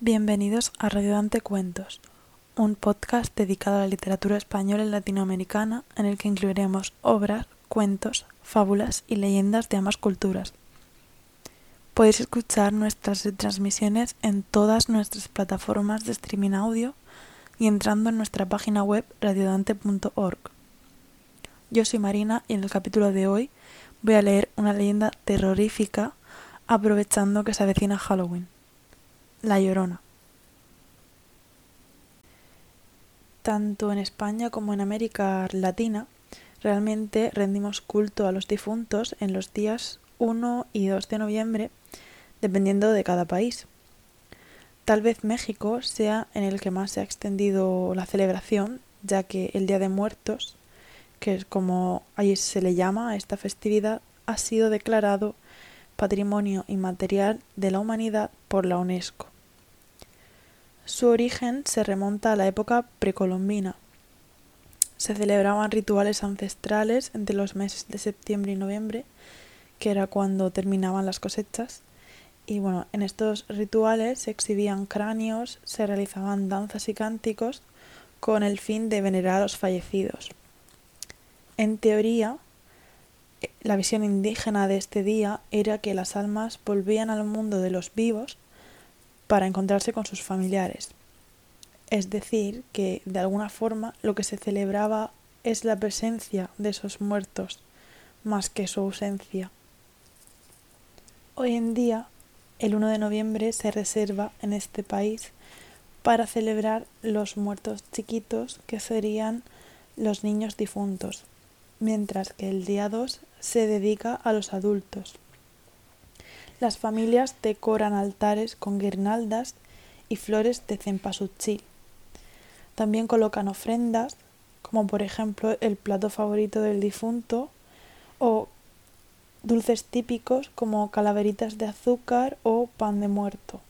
Bienvenidos a Radio Dante Cuentos, un podcast dedicado a la literatura española y latinoamericana en el que incluiremos obras, cuentos, fábulas y leyendas de ambas culturas. Podéis escuchar nuestras transmisiones en todas nuestras plataformas de streaming audio y entrando en nuestra página web radiodante.org. Yo soy Marina y en el capítulo de hoy voy a leer una leyenda terrorífica aprovechando que se avecina Halloween. La Llorona. Tanto en España como en América Latina, realmente rendimos culto a los difuntos en los días 1 y 2 de noviembre, dependiendo de cada país. Tal vez México sea en el que más se ha extendido la celebración, ya que el Día de Muertos, que es como allí se le llama a esta festividad, ha sido declarado Patrimonio Inmaterial de la Humanidad por la UNESCO. Su origen se remonta a la época precolombina. Se celebraban rituales ancestrales entre los meses de septiembre y noviembre, que era cuando terminaban las cosechas. Y bueno, en estos rituales se exhibían cráneos, se realizaban danzas y cánticos con el fin de venerar a los fallecidos. En teoría, la visión indígena de este día era que las almas volvían al mundo de los vivos para encontrarse con sus familiares. Es decir, que de alguna forma lo que se celebraba es la presencia de esos muertos más que su ausencia. Hoy en día, el 1 de noviembre se reserva en este país para celebrar los muertos chiquitos que serían los niños difuntos, mientras que el día 2 se dedica a los adultos. Las familias decoran altares con guirnaldas y flores de cempasúchil. También colocan ofrendas, como por ejemplo el plato favorito del difunto, o dulces típicos como calaveritas de azúcar o pan de muerto.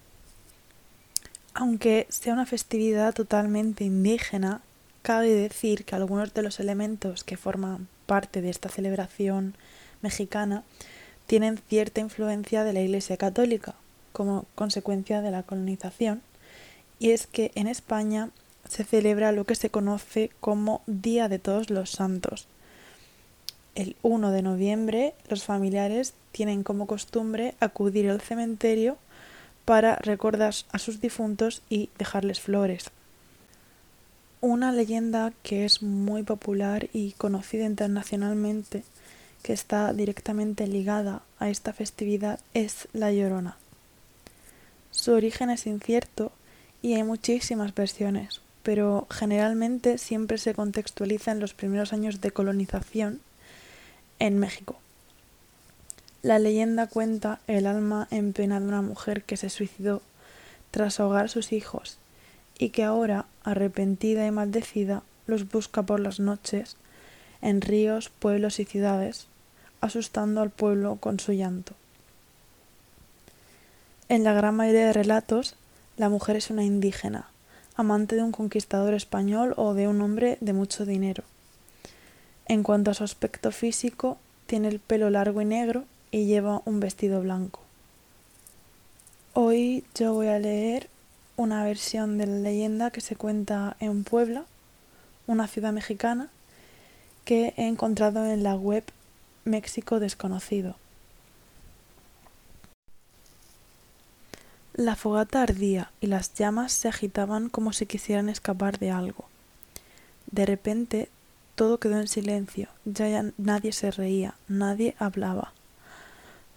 Aunque sea una festividad totalmente indígena, cabe decir que algunos de los elementos que forman parte de esta celebración mexicana tienen cierta influencia de la Iglesia Católica como consecuencia de la colonización, y es que en España se celebra lo que se conoce como Día de Todos los Santos. El 1 de noviembre los familiares tienen como costumbre acudir al cementerio para recordar a sus difuntos y dejarles flores. Una leyenda que es muy popular y conocida internacionalmente, que está directamente ligada a esta festividad, es la Llorona. Su origen es incierto y hay muchísimas versiones, pero generalmente siempre se contextualiza en los primeros años de colonización en México. La leyenda cuenta el alma en pena de una mujer que se suicidó tras ahogar a sus hijos y que ahora, arrepentida y maldecida, los busca por las noches en ríos, pueblos y ciudades, asustando al pueblo con su llanto. En la gran mayoría de relatos, la mujer es una indígena, amante de un conquistador español o de un hombre de mucho dinero. En cuanto a su aspecto físico, tiene el pelo largo y negro y lleva un vestido blanco. Hoy yo voy a leer una versión de la leyenda que se cuenta en Puebla, una ciudad mexicana, que he encontrado en la web México Desconocido. La fogata ardía y las llamas se agitaban como si quisieran escapar de algo. De repente todo quedó en silencio, ya nadie se reía, nadie hablaba.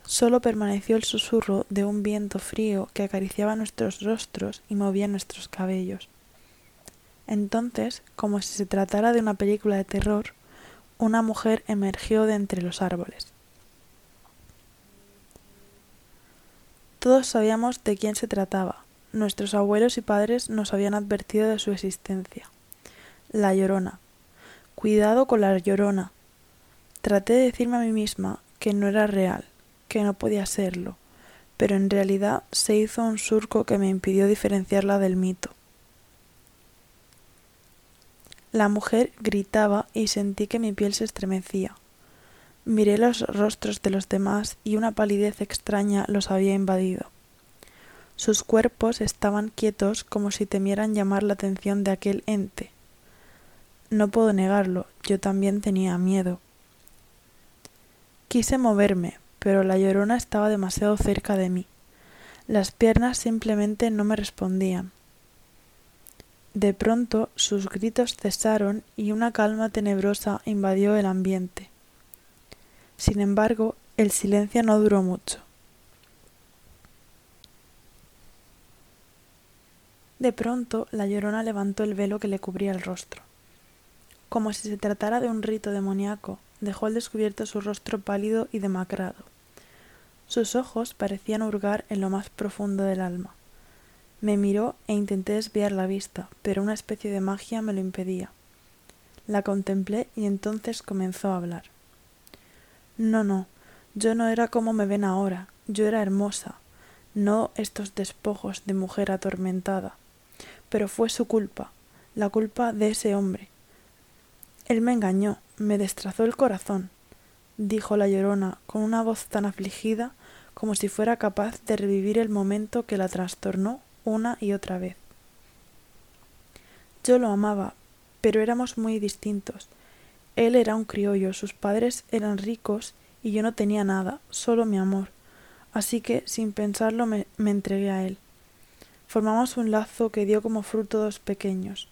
Solo permaneció el susurro de un viento frío que acariciaba nuestros rostros y movía nuestros cabellos. Entonces, como si se tratara de una película de terror, una mujer emergió de entre los árboles. Todos sabíamos de quién se trataba. Nuestros abuelos y padres nos habían advertido de su existencia. La llorona. Cuidado con la llorona. Traté de decirme a mí misma que no era real, que no podía serlo, pero en realidad se hizo un surco que me impidió diferenciarla del mito. La mujer gritaba y sentí que mi piel se estremecía. Miré los rostros de los demás y una palidez extraña los había invadido. Sus cuerpos estaban quietos como si temieran llamar la atención de aquel ente. No puedo negarlo, yo también tenía miedo. Quise moverme, pero la llorona estaba demasiado cerca de mí. Las piernas simplemente no me respondían. De pronto sus gritos cesaron y una calma tenebrosa invadió el ambiente. Sin embargo, el silencio no duró mucho. De pronto, la llorona levantó el velo que le cubría el rostro. Como si se tratara de un rito demoníaco, dejó al descubierto su rostro pálido y demacrado. Sus ojos parecían hurgar en lo más profundo del alma. Me miró e intenté desviar la vista, pero una especie de magia me lo impedía. La contemplé y entonces comenzó a hablar. No, no, yo no era como me ven ahora, yo era hermosa, no estos despojos de mujer atormentada. Pero fue su culpa, la culpa de ese hombre. Él me engañó, me destrozó el corazón, dijo la llorona con una voz tan afligida como si fuera capaz de revivir el momento que la trastornó una y otra vez. Yo lo amaba, pero éramos muy distintos. Él era un criollo, sus padres eran ricos y yo no tenía nada, solo mi amor. Así que, sin pensarlo, me, me entregué a él. Formamos un lazo que dio como fruto dos pequeños,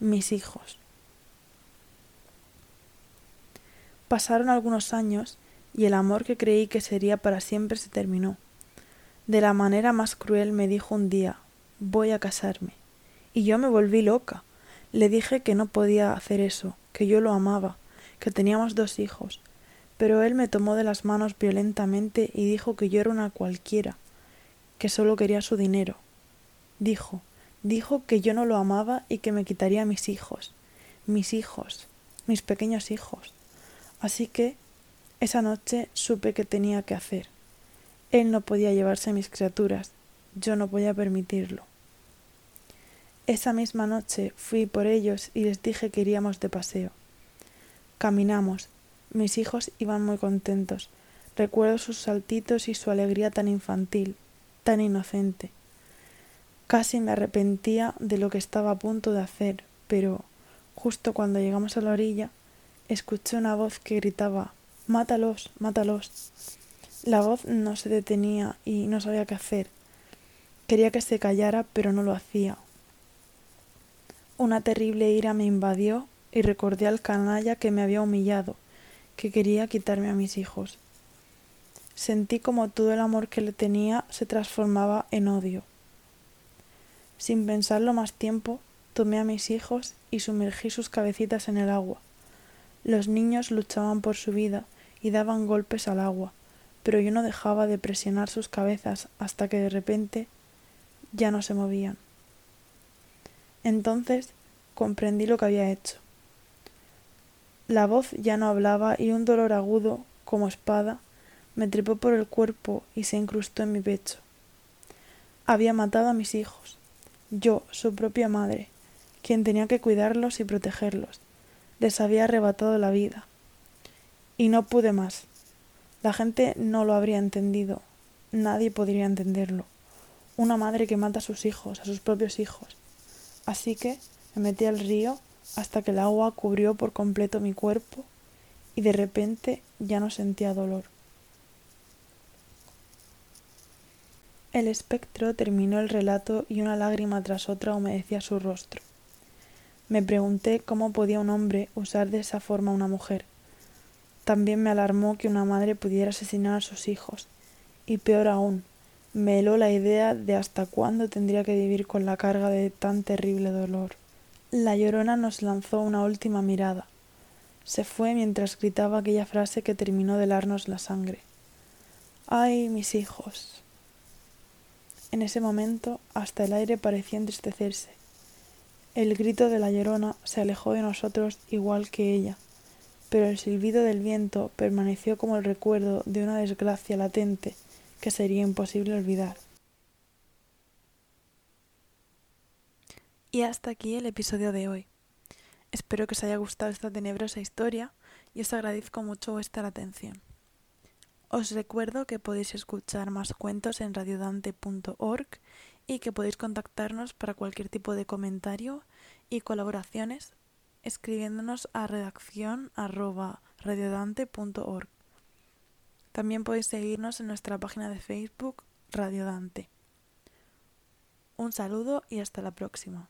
mis hijos. Pasaron algunos años y el amor que creí que sería para siempre se terminó. De la manera más cruel me dijo un día voy a casarme. Y yo me volví loca. Le dije que no podía hacer eso, que yo lo amaba, que teníamos dos hijos. Pero él me tomó de las manos violentamente y dijo que yo era una cualquiera, que solo quería su dinero. Dijo, dijo que yo no lo amaba y que me quitaría mis hijos, mis hijos, mis pequeños hijos. Así que esa noche supe que tenía que hacer. Él no podía llevarse mis criaturas, yo no podía permitirlo. Esa misma noche fui por ellos y les dije que iríamos de paseo. Caminamos. Mis hijos iban muy contentos. Recuerdo sus saltitos y su alegría tan infantil, tan inocente. Casi me arrepentía de lo que estaba a punto de hacer, pero justo cuando llegamos a la orilla, escuché una voz que gritaba Mátalos, mátalos. La voz no se detenía y no sabía qué hacer. Quería que se callara, pero no lo hacía. Una terrible ira me invadió y recordé al canalla que me había humillado, que quería quitarme a mis hijos. Sentí como todo el amor que le tenía se transformaba en odio. Sin pensarlo más tiempo, tomé a mis hijos y sumergí sus cabecitas en el agua. Los niños luchaban por su vida y daban golpes al agua, pero yo no dejaba de presionar sus cabezas hasta que de repente ya no se movían. Entonces comprendí lo que había hecho. La voz ya no hablaba y un dolor agudo, como espada, me trepó por el cuerpo y se incrustó en mi pecho. Había matado a mis hijos, yo, su propia madre, quien tenía que cuidarlos y protegerlos. Les había arrebatado la vida. Y no pude más. La gente no lo habría entendido. Nadie podría entenderlo. Una madre que mata a sus hijos, a sus propios hijos. Así que me metí al río hasta que el agua cubrió por completo mi cuerpo y de repente ya no sentía dolor. El espectro terminó el relato y una lágrima tras otra humedecía su rostro. Me pregunté cómo podía un hombre usar de esa forma a una mujer. También me alarmó que una madre pudiera asesinar a sus hijos. Y peor aún, me heló la idea de hasta cuándo tendría que vivir con la carga de tan terrible dolor. La llorona nos lanzó una última mirada. Se fue mientras gritaba aquella frase que terminó de helarnos la sangre. ¡Ay, mis hijos! En ese momento hasta el aire parecía entristecerse. El grito de la llorona se alejó de nosotros igual que ella, pero el silbido del viento permaneció como el recuerdo de una desgracia latente que sería imposible olvidar. Y hasta aquí el episodio de hoy. Espero que os haya gustado esta tenebrosa historia y os agradezco mucho vuestra atención. Os recuerdo que podéis escuchar más cuentos en radiodante.org y que podéis contactarnos para cualquier tipo de comentario y colaboraciones escribiéndonos a redacción radiodante.org. También podéis seguirnos en nuestra página de Facebook Radiodante. Un saludo y hasta la próxima.